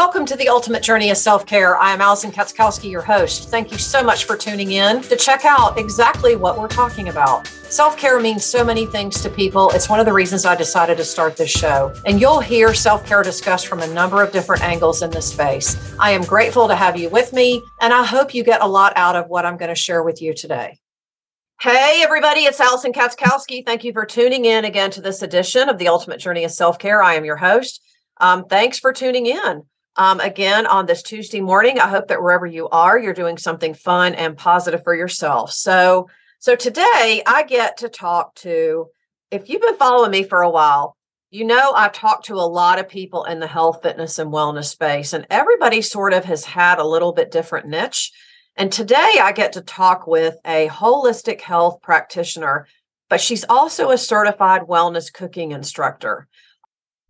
Welcome to the Ultimate Journey of Self Care. I am Allison Katzkowski, your host. Thank you so much for tuning in to check out exactly what we're talking about. Self care means so many things to people. It's one of the reasons I decided to start this show. And you'll hear self care discussed from a number of different angles in this space. I am grateful to have you with me, and I hope you get a lot out of what I'm going to share with you today. Hey, everybody, it's Allison Katzkowski. Thank you for tuning in again to this edition of the Ultimate Journey of Self Care. I am your host. Um, thanks for tuning in um, again on this Tuesday morning. I hope that wherever you are, you're doing something fun and positive for yourself. So, so today I get to talk to. If you've been following me for a while, you know I've talked to a lot of people in the health, fitness, and wellness space, and everybody sort of has had a little bit different niche. And today I get to talk with a holistic health practitioner, but she's also a certified wellness cooking instructor.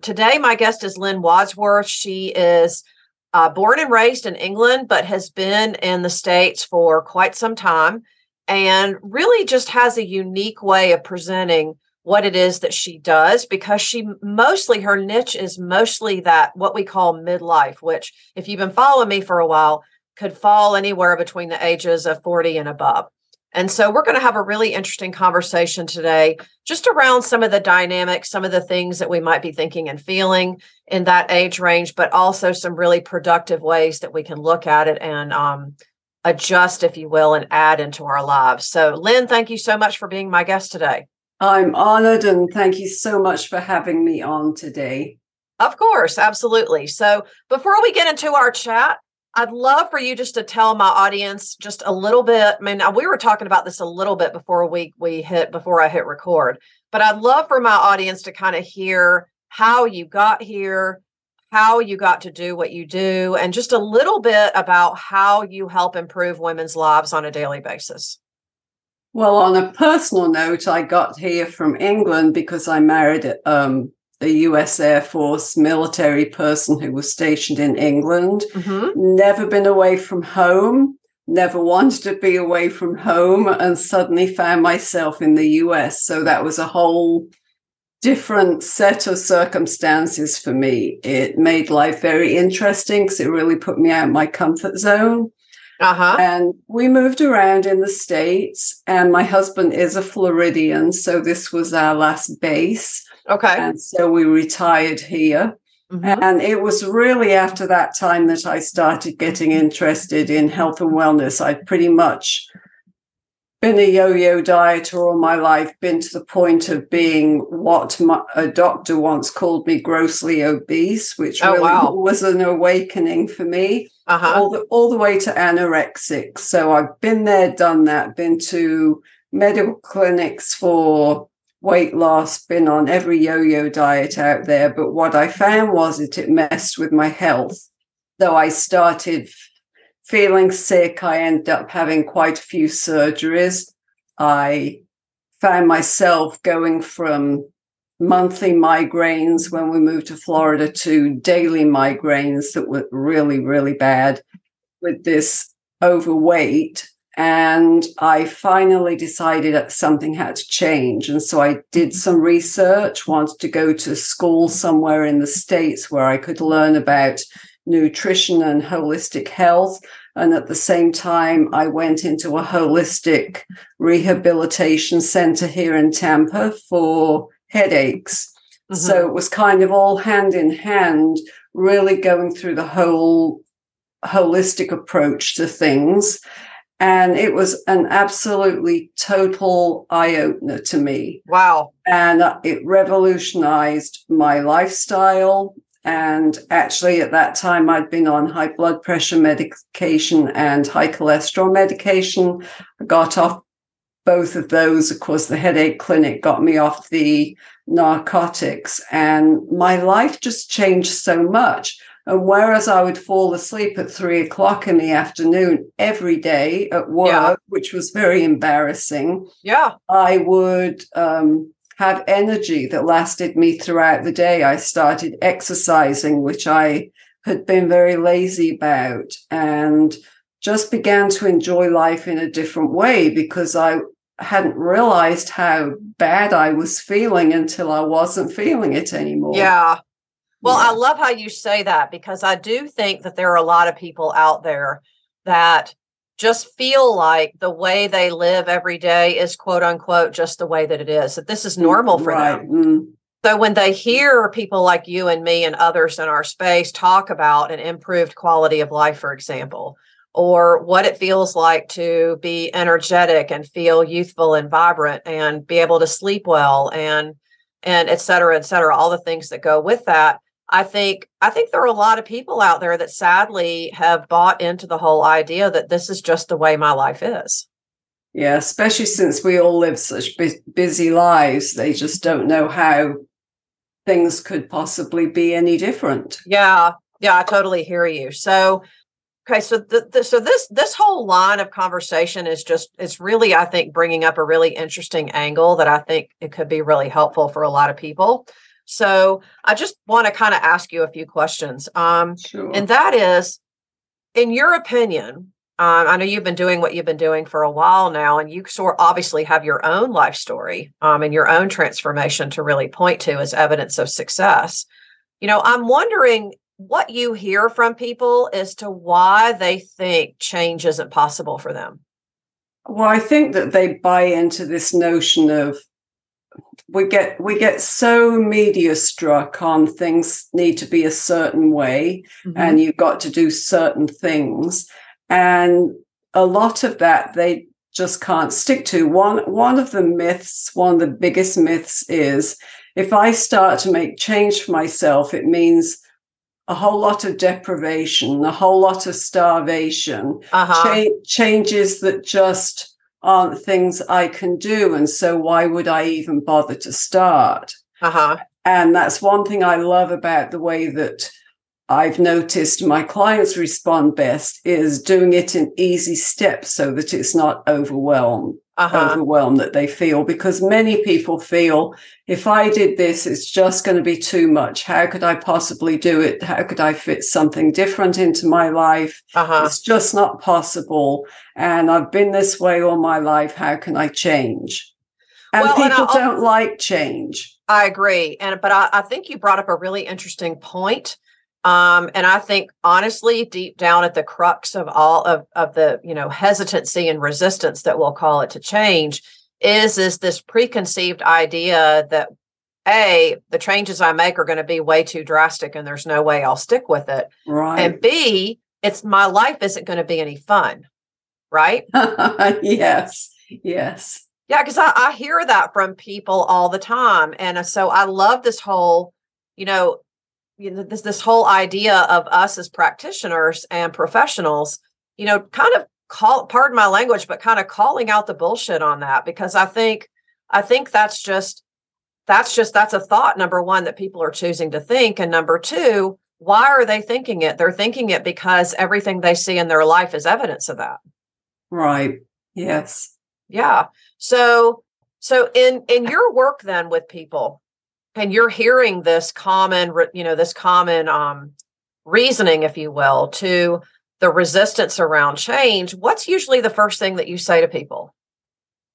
Today, my guest is Lynne Wadsworth. She is uh, born and raised in England, but has been in the States for quite some time and really just has a unique way of presenting what it is that she does because she mostly her niche is mostly that what we call midlife which if you've been following me for a while could fall anywhere between the ages of 40 and above and so we're going to have a really interesting conversation today, just around some of the dynamics, some of the things that we might be thinking and feeling in that age range, but also some really productive ways that we can look at it and um, adjust, if you will, and add into our lives. So, Lynne, thank you so much for being my guest today. I'm honored and thank you so much for having me on today. Of course, absolutely. So, before we get into our chat, I'd love for you just to tell my audience just a little bit. I mean, we were talking about this a little bit before we we hit before I hit record, but I'd love for my audience to kind of hear how you got here, how you got to do what you do, and just a little bit about how you help improve women's lives on a daily basis. Well, on a personal note, I got here from England because I married um, a US Air Force military person who was stationed in England, mm-hmm. never been away from home, never wanted to be away from home, and suddenly found myself in the US. So that was a whole different set of circumstances for me. It made life very interesting because it really put me out of my comfort zone. Uh-huh. And we moved around in the States, and my husband is a Floridian. So this was our last base. Okay. And so we retired here. Mm-hmm. And it was really after that time that I started getting interested in health and wellness. I'd pretty much been a yo-yo dieter all my life, been to the point of being what my, a doctor once called me grossly obese, which oh, really wow. was an awakening for me. Uh-huh. All the all the way to anorexic. So I've been there, done that, been to medical clinics for weight loss, been on every yo-yo diet out there. But what I found was that it messed with my health. Though I started feeling sick, I ended up having quite a few surgeries. I found myself going from monthly migraines when we moved to Florida to daily migraines that were really, really bad with this overweight and I finally decided that something had to change. And so I did some research, wanted to go to school somewhere in the States where I could learn about nutrition and holistic health. And at the same time, I went into a holistic rehabilitation center here in Tampa for headaches. Mm-hmm. So it was kind of all hand in hand, really going through the whole holistic approach to things. And it was an absolutely total eye opener to me. Wow. And it revolutionized my lifestyle. And actually, at that time, I'd been on high blood pressure medication and high cholesterol medication. I got off both of those. Of course, the headache clinic got me off the narcotics, and my life just changed so much. And whereas I would fall asleep at three o'clock in the afternoon every day at work, yeah. which was very embarrassing, yeah, I would um, have energy that lasted me throughout the day. I started exercising, which I had been very lazy about, and just began to enjoy life in a different way because I hadn't realized how bad I was feeling until I wasn't feeling it anymore. Yeah. Well, yeah. I love how you say that because I do think that there are a lot of people out there that just feel like the way they live every day is quote unquote just the way that it is, that this is normal for right. them. Mm. So when they hear people like you and me and others in our space talk about an improved quality of life, for example, or what it feels like to be energetic and feel youthful and vibrant and be able to sleep well and and et cetera, et cetera, all the things that go with that. I think I think there are a lot of people out there that sadly have bought into the whole idea that this is just the way my life is. Yeah, especially since we all live such busy lives, they just don't know how things could possibly be any different. Yeah, yeah, I totally hear you. So, okay, so the, the, so this this whole line of conversation is just it's really I think bringing up a really interesting angle that I think it could be really helpful for a lot of people. So, I just want to kind of ask you a few questions. Um, sure. and that is, in your opinion, um, I know you've been doing what you've been doing for a while now, and you sort obviously have your own life story um, and your own transformation to really point to as evidence of success. You know, I'm wondering what you hear from people as to why they think change isn't possible for them. Well, I think that they buy into this notion of we get we get so media struck on things need to be a certain way mm-hmm. and you've got to do certain things and a lot of that they just can't stick to. One one of the myths, one of the biggest myths is if I start to make change for myself, it means a whole lot of deprivation, a whole lot of starvation, uh-huh. cha- changes that just aren't things I can do. And so why would I even bother to start? Uh-huh. And that's one thing I love about the way that I've noticed my clients respond best is doing it in easy steps so that it's not overwhelmed, uh-huh. overwhelmed that they feel because many people feel if I did this, it's just going to be too much. How could I possibly do it? How could I fit something different into my life? Uh-huh. It's just not possible. And I've been this way all my life. How can I change? And well, people and don't like change. I agree. And but I, I think you brought up a really interesting point um, and I think honestly, deep down at the crux of all of, of the, you know, hesitancy and resistance that we'll call it to change is is this preconceived idea that a the changes I make are going to be way too drastic and there's no way I'll stick with it. Right. And B, it's my life isn't going to be any fun. Right? yes. Yes. Yeah, because I, I hear that from people all the time. And uh, so I love this whole, you know, you know this this whole idea of us as practitioners and professionals you know kind of call pardon my language but kind of calling out the bullshit on that because i think i think that's just that's just that's a thought number one that people are choosing to think and number two why are they thinking it? They're thinking it because everything they see in their life is evidence of that. Right. Yes. Yeah. So so in in your work then with people and you're hearing this common you know this common um, reasoning if you will to the resistance around change what's usually the first thing that you say to people?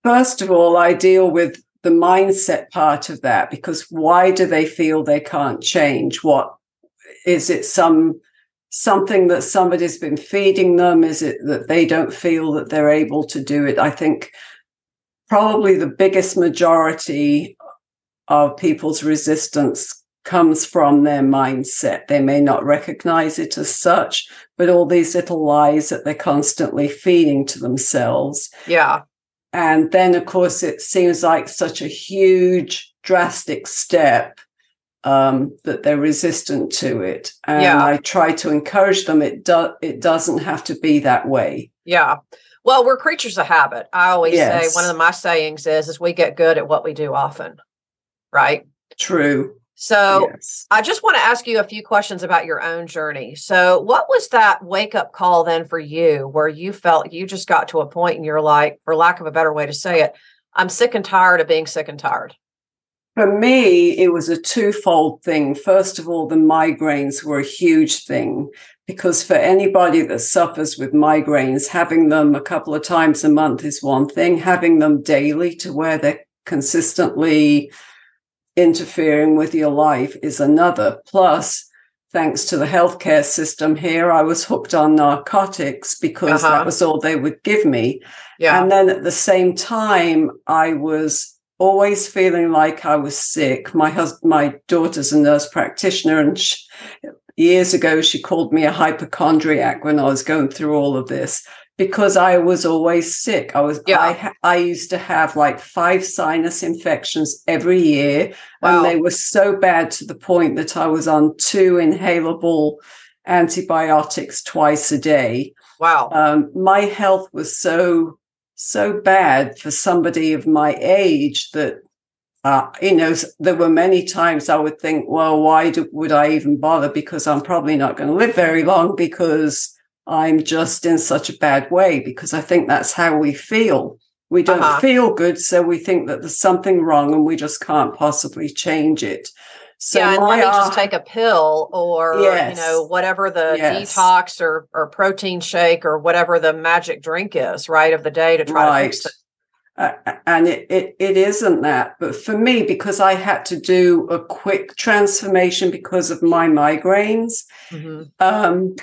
First of all i deal with the mindset part of that because why do they feel they can't change? What is it some something that somebody's been feeding them? Is it that they don't feel that they're able to do it? I think probably the biggest majority of people's resistance comes from their mindset. They may not recognize it as such, but all these little lies that they're constantly feeding to themselves. Yeah. And then, of course, it seems like such a huge, drastic step um, that they're resistant to it. And yeah. I try to encourage them. It do- it doesn't have to be that way. Yeah. Well, we're creatures of habit. I always yes. say one of my sayings is is we get good at what we do often right? True. So yes. I just want to ask you a few questions about your own journey. So what was that wake up call then for you where you felt you just got to a point and you're like, for lack of a better way to say it, I'm sick and tired of being sick and tired? For me, it was a twofold thing. First of all, the migraines were a huge thing because for anybody that suffers with migraines, having them a couple of times a month is one thing, having them daily to where they're consistently interfering with your life is another. Plus, thanks to the healthcare system here, I was hooked on narcotics because uh-huh. that was all they would give me. Yeah. And then at the same time, I was always feeling like I was sick. My husband, my daughter's a nurse practitioner, and she, years ago she called me a hypochondriac when I was going through all of this because I was always sick. I was yeah. I I used to have like five sinus infections every year wow. and they were so bad to the point that I was on two inhalable antibiotics twice a day. Wow. Um, my health was so so bad for somebody of my age that uh, you know, there were many times I would think, well, why do, would I even bother? Because I'm probably not going to live very long because I'm just in such a bad way because I think that's how we feel. We don't uh-huh. feel good, so we think that there's something wrong and we just can't possibly change it. So yeah, and let me just take a pill or yes, you know whatever the yes. detox or or protein shake or whatever the magic drink is, right, of the day to try right. to fix it. Uh, and it, it it isn't that, but for me, because I had to do a quick transformation because of my migraines, mm-hmm. um,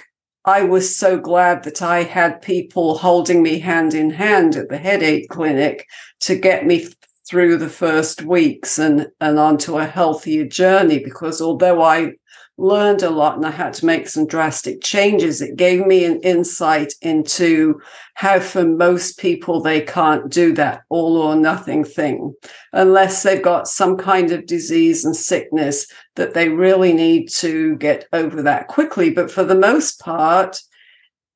I was so glad that I had people holding me hand in hand at the headache clinic to get me through the first weeks and, and onto a healthier journey. Because although I learned a lot and I had to make some drastic changes. It gave me an insight into how, for most people, they can't do that all or nothing thing unless they've got some kind of disease and sickness that they really need to get over that quickly. But for the most part,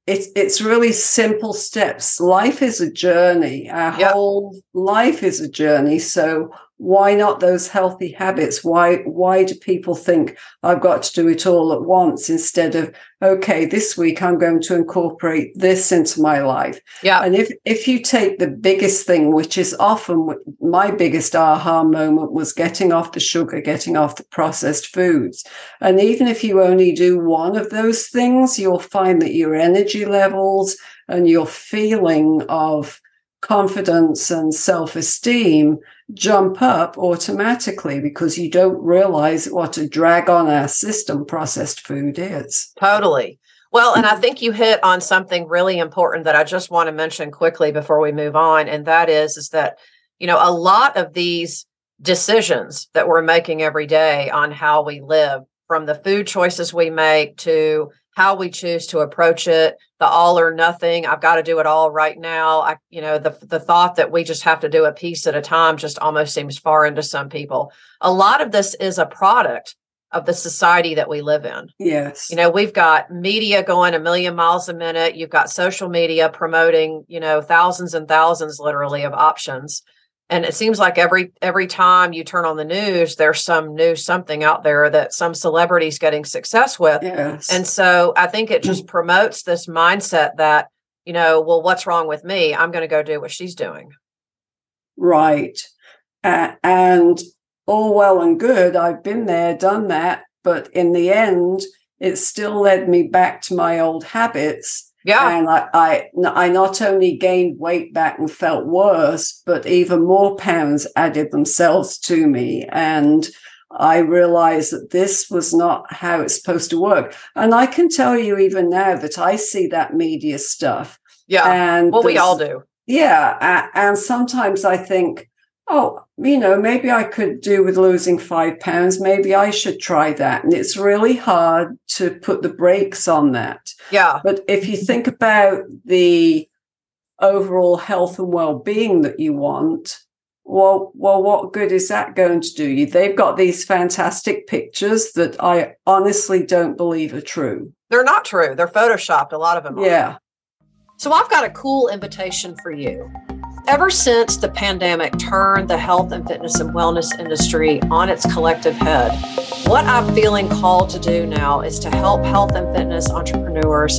it's it's really simple steps. Life is a journey. Our yep. whole life is a journey. So why not those healthy habits? Why why do people think i've got to do it all at once instead of okay this week i'm going to incorporate this into my life? Yeah. And if if you take the biggest thing which is often my biggest aha moment was getting off the sugar getting off the processed foods. And even if you only do one of those things you'll find that your energy levels and your feeling of confidence and self-esteem jump up automatically because you don't realize what a drag on our system processed food is. Totally. Well, and I think you hit on something really important that I just want to mention quickly before we move on. And that is, is that, you know, a lot of these decisions that we're making every day on how we live, from the food choices we make to how we choose to approach it the all or nothing i've got to do it all right now. I you know the the thought that we just have to do a piece at a time just almost seems foreign to some people. A lot of this is a product of the society that we live in. Yes. You know we've got media going a million miles a minute. You've got social media promoting you know thousands and thousands literally of options and it seems like every every time you turn on the news there's some new something out there that some celebrity's getting success with. Yes. and so i think it just promotes this mindset that you know well what's wrong with me? I'm going to go do what she's doing. Right. Uh, and all well and good i've been there done that but in the end it still led me back to my old habits yeah. And I, I, I not only gained weight back and felt worse, but even more pounds added themselves to me. And I realized that this was not how it's supposed to work. And I can tell you even now that I see that media stuff. Yeah. And well, we all do. Yeah. And sometimes I think, oh, you know, maybe I could do with losing five pounds. Maybe I should try that. And it's really hard to put the brakes on that. Yeah. But if you think about the overall health and well-being that you want, well, well, what good is that going to do you? They've got these fantastic pictures that I honestly don't believe are true. They're not true. They're photoshopped. A lot of them. Are. Yeah. So I've got a cool invitation for you. Ever since the pandemic turned the health and fitness and wellness industry on its collective head, what I'm feeling called to do now is to help health and fitness entrepreneurs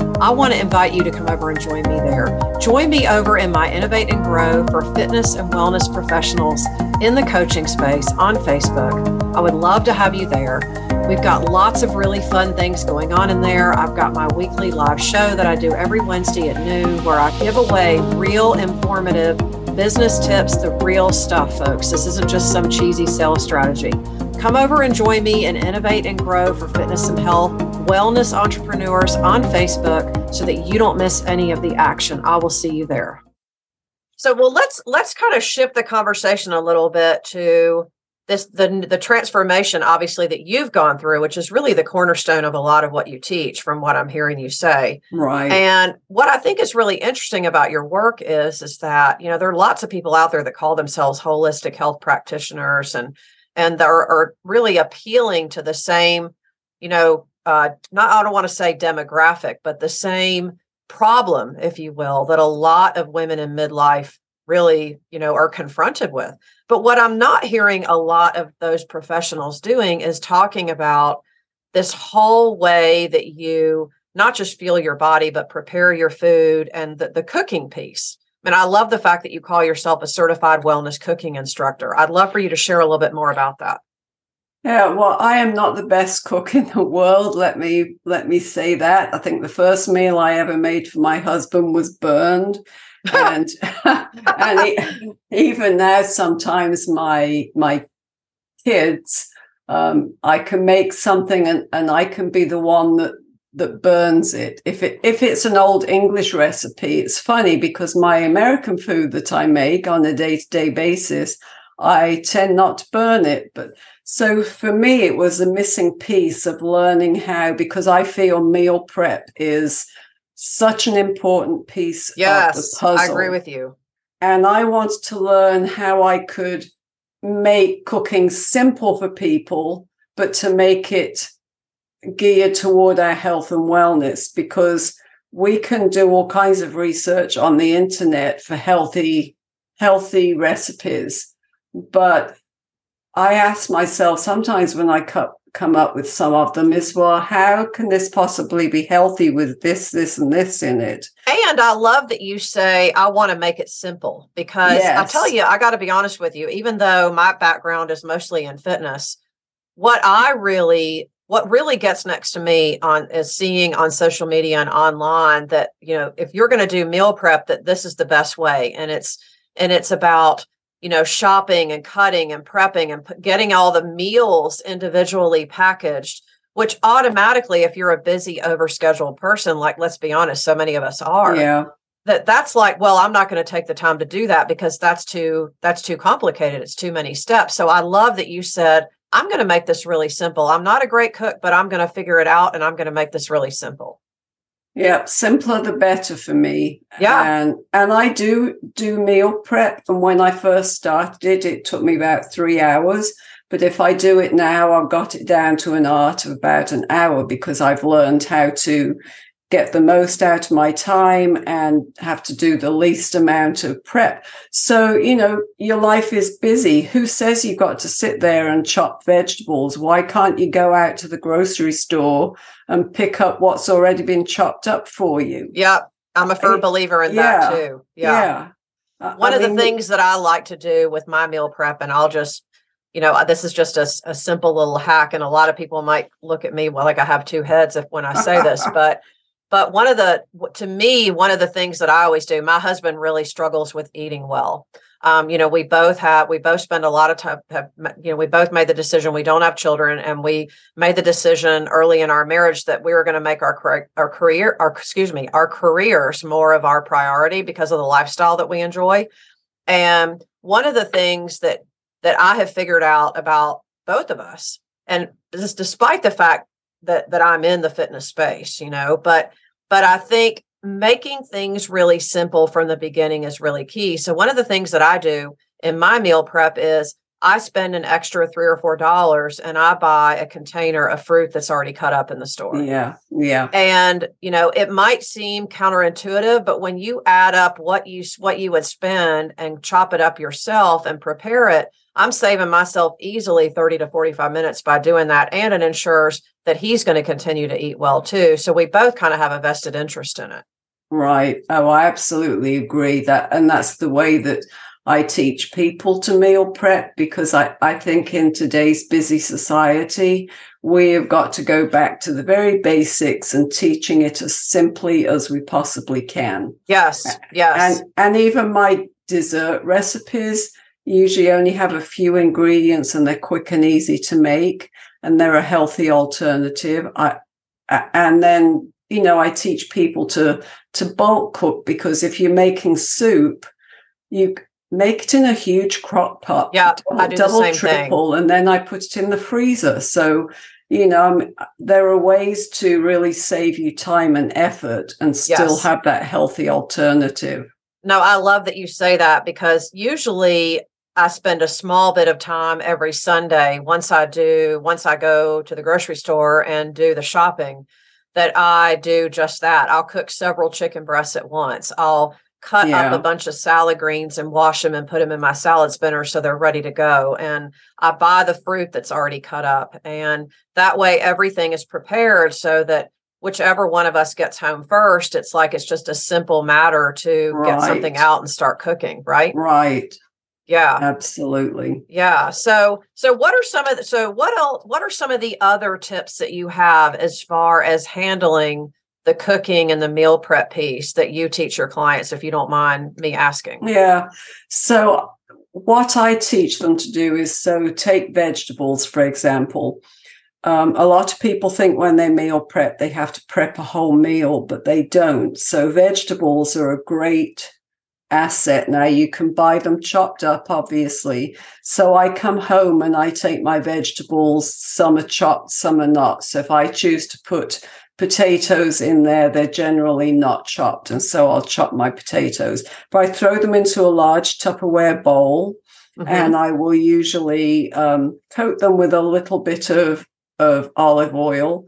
I want to invite you to come over and join me there. Join me over in my Innovate and Grow for fitness and wellness professionals in the coaching space on Facebook. I would love to have you there. We've got lots of really fun things going on in there. I've got my weekly live show that I do every Wednesday at noon where I give away real informative business tips, the real stuff, folks. This isn't just some cheesy sales strategy. Come over and join me and innovate and grow for fitness and health, wellness entrepreneurs on Facebook so that you don't miss any of the action. I will see you there. So, well, let's let's kind of shift the conversation a little bit to this the the transformation obviously that you've gone through which is really the cornerstone of a lot of what you teach from what i'm hearing you say right and what i think is really interesting about your work is is that you know there are lots of people out there that call themselves holistic health practitioners and and they're are really appealing to the same you know uh not i don't want to say demographic but the same problem if you will that a lot of women in midlife really you know are confronted with. But what i'm not hearing a lot of those professionals doing is talking about this whole way that you not just feel your body but prepare your food and the, the cooking piece. And i love the fact that you call yourself a certified wellness cooking instructor. I'd love for you to share a little bit more about that yeah, well, I am not the best cook in the world. Let me let me say that. I think the first meal I ever made for my husband was burned and and it, even now sometimes my my kids um, I can make something and, and I can be the one that that burns it. If it if it's an old English recipe, it's funny because my American food that I make on a day-to-day basis, I tend not to burn it. But so for me, it was a missing piece of learning how because I feel meal prep is such an important piece yes, of the puzzle. I agree with you. And I wanted to learn how I could make cooking simple for people, but to make it geared toward our health and wellness because we can do all kinds of research on the internet for healthy healthy recipes but i ask myself sometimes when i cut come up with some of them is well how can this possibly be healthy with this this and this in it and i love that you say i want to make it simple because yes. i tell you i got to be honest with you even though my background is mostly in fitness what i really what really gets next to me on is seeing on social media and online that you know if you're going to do meal prep that this is the best way and it's and it's about you know, shopping and cutting and prepping and getting all the meals individually packaged, which automatically, if you're a busy, overscheduled person, like let's be honest, so many of us are. Yeah. That that's like, well, I'm not going to take the time to do that because that's too that's too complicated. It's too many steps. So I love that you said, I'm going to make this really simple. I'm not a great cook, but I'm going to figure it out and I'm going to make this really simple. Yeah, simpler the better for me. Yeah. And and I do do meal prep. And when I first started, it took me about three hours. But if I do it now, I've got it down to an art of about an hour because I've learned how to get the most out of my time and have to do the least amount of prep. So, you know, your life is busy. Who says you've got to sit there and chop vegetables? Why can't you go out to the grocery store and pick up what's already been chopped up for you? Yeah. I'm a firm eh, believer in yeah, that too. Yeah. yeah. One I of mean, the things that I like to do with my meal prep, and I'll just you know, this is just a, a simple little hack, and a lot of people might look at me well, like I have two heads if when I say this, but but one of the, to me, one of the things that I always do, my husband really struggles with eating well. Um, you know, we both have, we both spend a lot of time, have, you know, we both made the decision we don't have children, and we made the decision early in our marriage that we were going to make our our career, our excuse me, our careers more of our priority because of the lifestyle that we enjoy. And one of the things that that I have figured out about both of us, and just despite the fact that that I'm in the fitness space, you know, but but I think making things really simple from the beginning is really key. So one of the things that I do in my meal prep is I spend an extra three or four dollars and I buy a container of fruit that's already cut up in the store. Yeah. Yeah. And you know, it might seem counterintuitive, but when you add up what you what you would spend and chop it up yourself and prepare it, I'm saving myself easily 30 to 45 minutes by doing that. And it ensures that he's going to continue to eat well too. So we both kind of have a vested interest in it. Right. Oh, I absolutely agree that. And that's the way that I teach people to meal prep because I, I think in today's busy society, we have got to go back to the very basics and teaching it as simply as we possibly can. Yes. Yes. And and even my dessert recipes usually only have a few ingredients and they're quick and easy to make and they're a healthy alternative. I and then you know I teach people to to bulk cook because if you're making soup, you make it in a huge crock pot. Yeah, double, I do double the same triple, thing. and then I put it in the freezer. So you know, um, there are ways to really save you time and effort and still yes. have that healthy alternative. No, I love that you say that because usually I spend a small bit of time every Sunday once I do, once I go to the grocery store and do the shopping, that I do just that. I'll cook several chicken breasts at once. I'll cut yeah. up a bunch of salad greens and wash them and put them in my salad spinner so they're ready to go. And I buy the fruit that's already cut up. And that way everything is prepared so that whichever one of us gets home first, it's like it's just a simple matter to right. get something out and start cooking, right? Right. Yeah. Absolutely. Yeah. So so what are some of the so what else what are some of the other tips that you have as far as handling the cooking and the meal prep piece that you teach your clients, if you don't mind me asking? Yeah. So, what I teach them to do is so take vegetables, for example. Um, a lot of people think when they meal prep, they have to prep a whole meal, but they don't. So, vegetables are a great asset now. You can buy them chopped up, obviously. So, I come home and I take my vegetables, some are chopped, some are not. So, if I choose to put potatoes in there, they're generally not chopped. And so I'll chop my potatoes. But I throw them into a large Tupperware bowl mm-hmm. and I will usually um, coat them with a little bit of, of olive oil.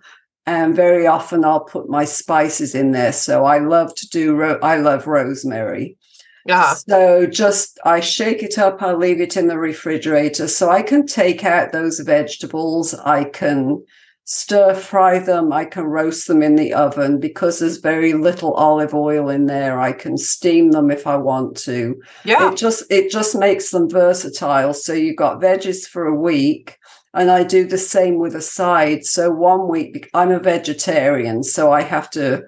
And very often I'll put my spices in there. So I love to do, ro- I love rosemary. Yeah. So just I shake it up, I leave it in the refrigerator so I can take out those vegetables. I can stir fry them. I can roast them in the oven because there's very little olive oil in there. I can steam them if I want to. Yeah. It just it just makes them versatile. So you've got veggies for a week. And I do the same with a side. So one week I'm a vegetarian, so I have to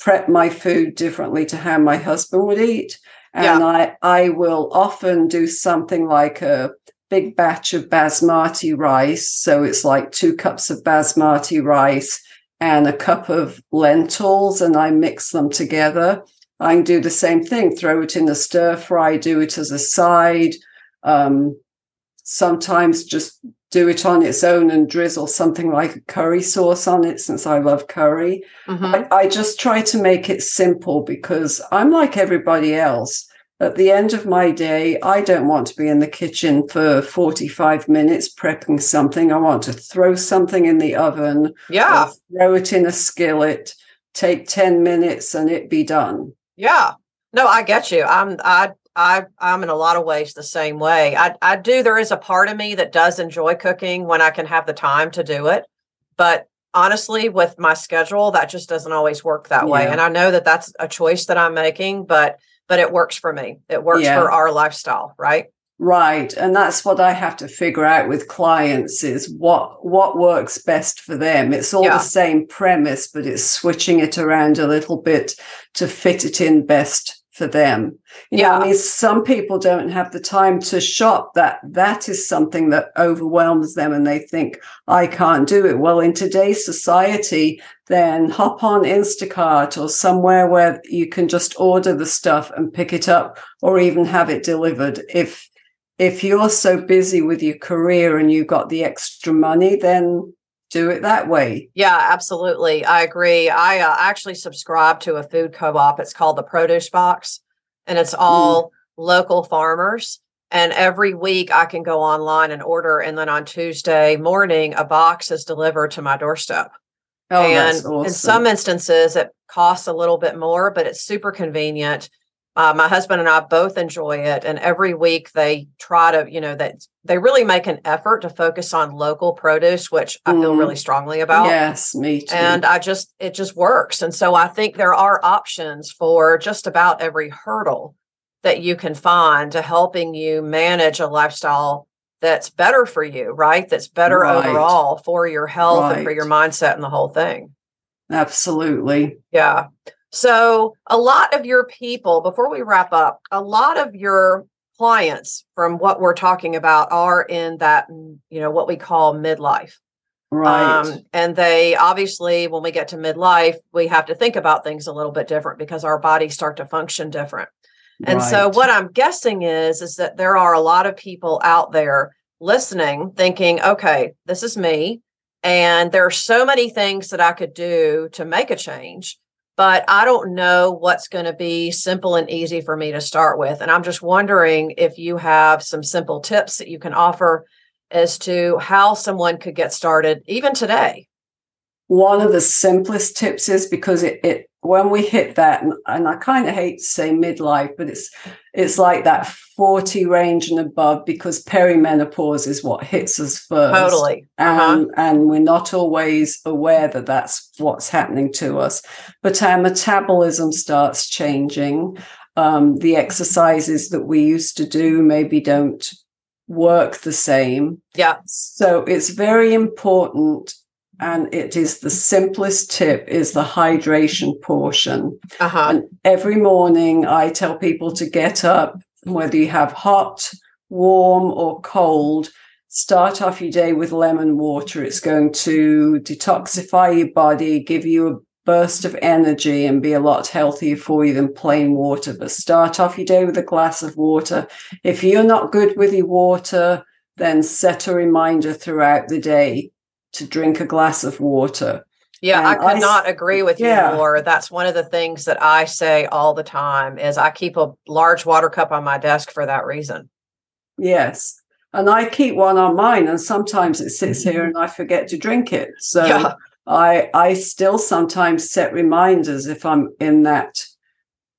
prep my food differently to how my husband would eat. And yeah. I I will often do something like a big batch of basmati rice. So it's like two cups of basmati rice and a cup of lentils, and I mix them together. I can do the same thing, throw it in the stir fry, do it as a side. Um, sometimes just do it on its own and drizzle something like a curry sauce on it since I love curry. Mm-hmm. I, I, just try to make it simple because I'm like everybody else at the end of my day, I don't want to be in the kitchen for 45 minutes prepping something. I want to throw something in the oven. Yeah. Throw it in a skillet, take 10 minutes and it be done. Yeah. No, I get you. I'm I I I'm in a lot of ways the same way. I I do there is a part of me that does enjoy cooking when I can have the time to do it. But honestly with my schedule that just doesn't always work that way. And I know that that's a choice that I'm making, but but it works for me. It works yeah. for our lifestyle, right? Right. And that's what I have to figure out with clients is what what works best for them. It's all yeah. the same premise, but it's switching it around a little bit to fit it in best for them. You yeah. Know, I mean, some people don't have the time to shop. That that is something that overwhelms them and they think, I can't do it. Well, in today's society, then hop on Instacart or somewhere where you can just order the stuff and pick it up or even have it delivered. If if you're so busy with your career and you've got the extra money, then do it that way. Yeah, absolutely. I agree. I uh, actually subscribe to a food co op. It's called the Produce Box, and it's all mm. local farmers. And every week I can go online and order. And then on Tuesday morning, a box is delivered to my doorstep. Oh, and awesome. in some instances, it costs a little bit more, but it's super convenient. Uh, my husband and I both enjoy it, and every week they try to, you know, that they really make an effort to focus on local produce, which I feel really mm. strongly about. Yes, me too. And I just, it just works. And so I think there are options for just about every hurdle that you can find to helping you manage a lifestyle that's better for you, right? That's better right. overall for your health right. and for your mindset and the whole thing. Absolutely. Yeah. So, a lot of your people, before we wrap up, a lot of your clients from what we're talking about are in that, you know, what we call midlife. Right. Um, and they obviously, when we get to midlife, we have to think about things a little bit different because our bodies start to function different. And right. so, what I'm guessing is, is that there are a lot of people out there listening, thinking, okay, this is me. And there are so many things that I could do to make a change but I don't know what's going to be simple and easy for me to start with. And I'm just wondering if you have some simple tips that you can offer as to how someone could get started even today. One of the simplest tips is because it, it when we hit that, and, I kind of hate to say midlife, but it's it's like that 40 range and above because perimenopause is what hits us first. Totally. Uh-huh. And, and we're not always aware that that's what's happening to us. But our metabolism starts changing. Um, the exercises that we used to do maybe don't work the same. Yeah. So it's very important and it is the simplest tip is the hydration portion. Uh-huh. And every morning I tell people to get up, whether you have hot, warm, or cold. Start off your day with lemon water. It's going to detoxify your body, give you a burst of energy, and be a lot healthier for you than plain water. But start off your day with a glass of water. If you're not good with your water, then set a reminder throughout the day to drink a glass of water. Yeah, and I could I, not agree with you yeah. more. That's one of the things that I say all the time is I keep a large water cup on my desk for that reason. Yes. And I keep one on mine and sometimes it sits here and I forget to drink it. So yeah. I I still sometimes set reminders if I'm in that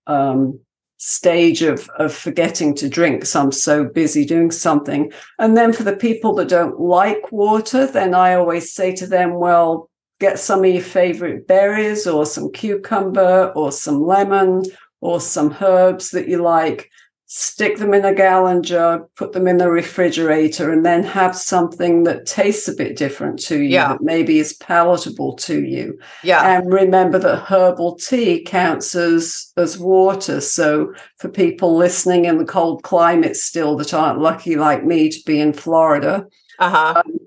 um stage of of forgetting to drink so i'm so busy doing something. And then for the people that don't like water then i always say to them well get some of your favorite berries or some cucumber or some lemon or some herbs that you like stick them in a gallon jug, put them in the refrigerator, and then have something that tastes a bit different to you, yeah. that maybe is palatable to you. Yeah. And remember that herbal tea counts as, as water. So for people listening in the cold climate still that aren't lucky like me to be in Florida, uh-huh. Um,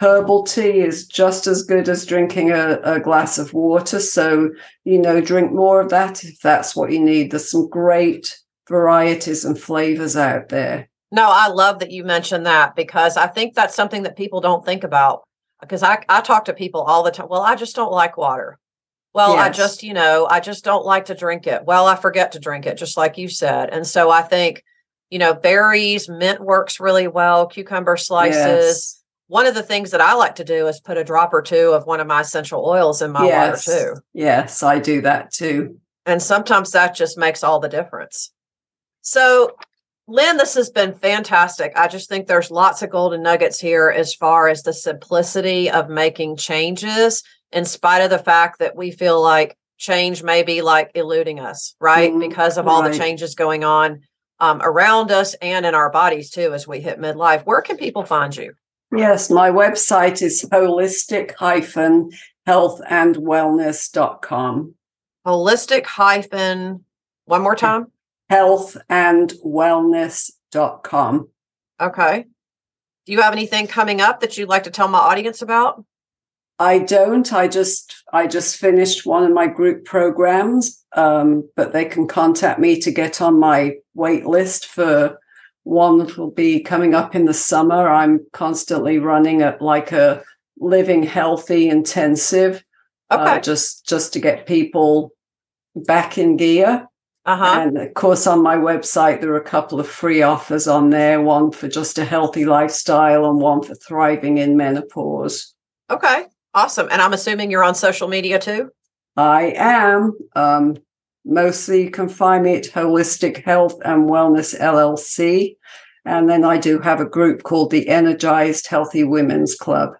herbal tea is just as good as drinking a, a, glass of water. So, you know, drink more of that if that's what you need. There's some great varieties and flavors out there. No, I love that you mentioned that because I think that's something that people don't think about. Because I, I talk to people all the time. Well, I just don't like water. Well, yes. I just, you know, I just don't like to drink it. Well, I forget to drink it, just like you said. And so I think, you know, berries, mint works really well, cucumber slices. Yes. One of the things that I like to do is put a drop or two of one of my essential oils in my yes. water too. Yes, I do that too. And sometimes that just makes all the difference. So, Lynne, this has been fantastic. I just think there's lots of golden nuggets here as far as the simplicity of making changes, in spite of the fact that we feel like change may be like eluding us, right? Mm, because of all right. the changes going on um, around us and in our bodies too as we hit midlife. Where can people find you? Yes, my website is holistic hyphen health and wellness.com. Holistic hyphen, one more time healthandwellness.com. Okay. Do you have anything coming up that you'd like to tell my audience about? I don't. I just I just finished one of my group programs, um, but they can contact me to get on my wait list for one that will be coming up in the summer. I'm constantly running at like a living healthy intensive, uh, okay. Uh, just just to get people back in gear. Uh-huh. And of course, on my website, there are a couple of free offers on there one for just a healthy lifestyle and one for thriving in menopause. Okay, awesome. And I'm assuming you're on social media too? I am. Um, mostly you can find me at Holistic Health and Wellness LLC. And then I do have a group called the Energized Healthy Women's Club.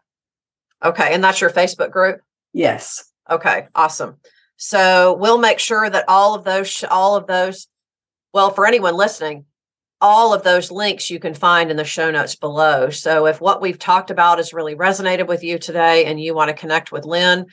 Okay. And that's your Facebook group? Yes. Okay. Awesome. So we'll make sure that all of those, all of those, well, for anyone listening, all of those links you can find in the show notes below. So if what we've talked about has really resonated with you today and you want to connect with Lynne,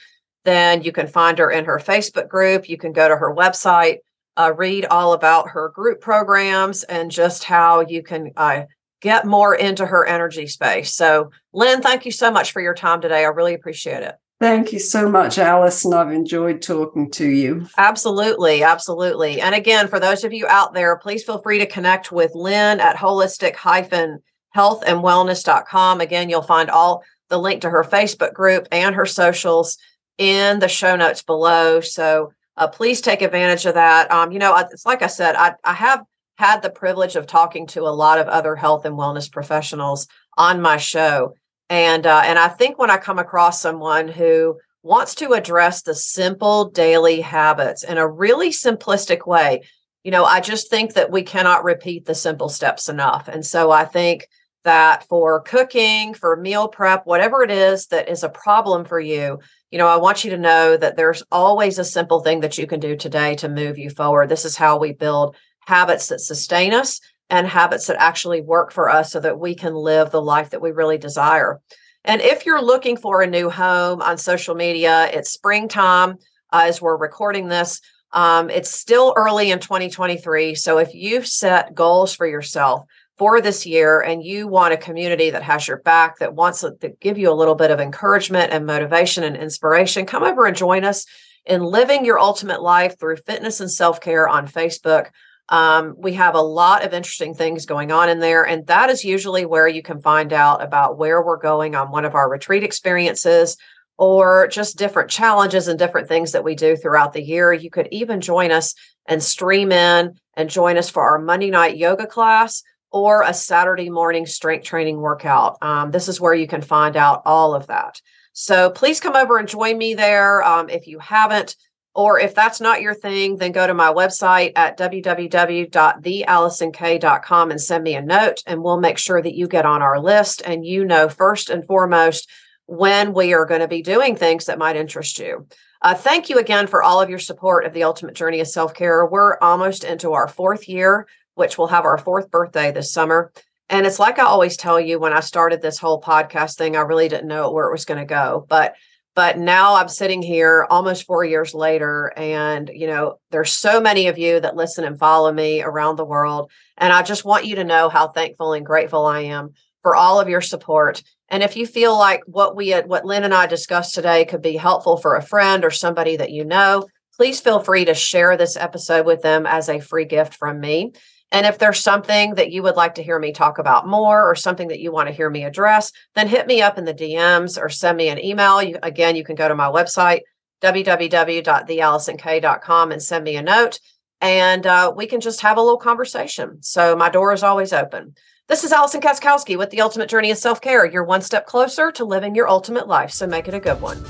then you can find her in her Facebook group. You can go to her website, uh, read all about her group programs and just how you can uh, get more into her energy space. So, Lynne, thank you so much for your time today. I really appreciate it. Thank you so much, Alison. I've enjoyed talking to you. Absolutely. Absolutely. And again, for those of you out there, please feel free to connect with Lynne at holistic health and wellness.com. Again, you'll find all the link to her Facebook group and her socials in the show notes below. So uh, please take advantage of that. Um, you know, it's like I said, I, I have had the privilege of talking to a lot of other health and wellness professionals on my show and uh, and I think when I come across someone who wants to address the simple daily habits in a really simplistic way, you know, I just think that we cannot repeat the simple steps enough. And so I think that for cooking, for meal prep, whatever it is that is a problem for you, you know, I want you to know that there's always a simple thing that you can do today to move you forward. This is how we build habits that sustain us and habits that actually work for us so that we can live the life that we really desire. And if you're looking for a new home on social media, it's springtime uh, as we're recording this. Um, it's still early in 2023. So if you've set goals for yourself for this year and you want a community that has your back, that wants to give you a little bit of encouragement and motivation and inspiration, come over and join us in living your ultimate life through fitness and self care on Facebook. Um, we have a lot of interesting things going on in there, and that is usually where you can find out about where we're going on one of our retreat experiences or just different challenges and different things that we do throughout the year. You could even join us and stream in and join us for our Monday night yoga class or a Saturday morning strength training workout. Um, this is where you can find out all of that. So please come over and join me there. Um, if you haven't, or if that's not your thing, then go to my website at www.thealisonk.com and send me a note, and we'll make sure that you get on our list and you know first and foremost when we are going to be doing things that might interest you. Uh, thank you again for all of your support of the Ultimate Journey of Self Care. We're almost into our fourth year, which will have our fourth birthday this summer. And it's like I always tell you when I started this whole podcast thing, I really didn't know where it was going to go. But but now i'm sitting here almost four years later and you know there's so many of you that listen and follow me around the world and i just want you to know how thankful and grateful i am for all of your support. And if you feel like what we what lynne and i discussed today could be helpful for a friend or somebody that you know please feel free to share this episode with them as a free gift from me and if there's something that you would like to hear me talk about more or something that you want to hear me address, then hit me up in the DMs or send me an email. You, again, you can go to my website, www.thealisonk.com, and send me a note. And uh, we can just have a little conversation. So my door is always open. This is Alison Kaskowski with the Ultimate Journey of Self Care. You're one step closer to living your ultimate life. So make it a good one.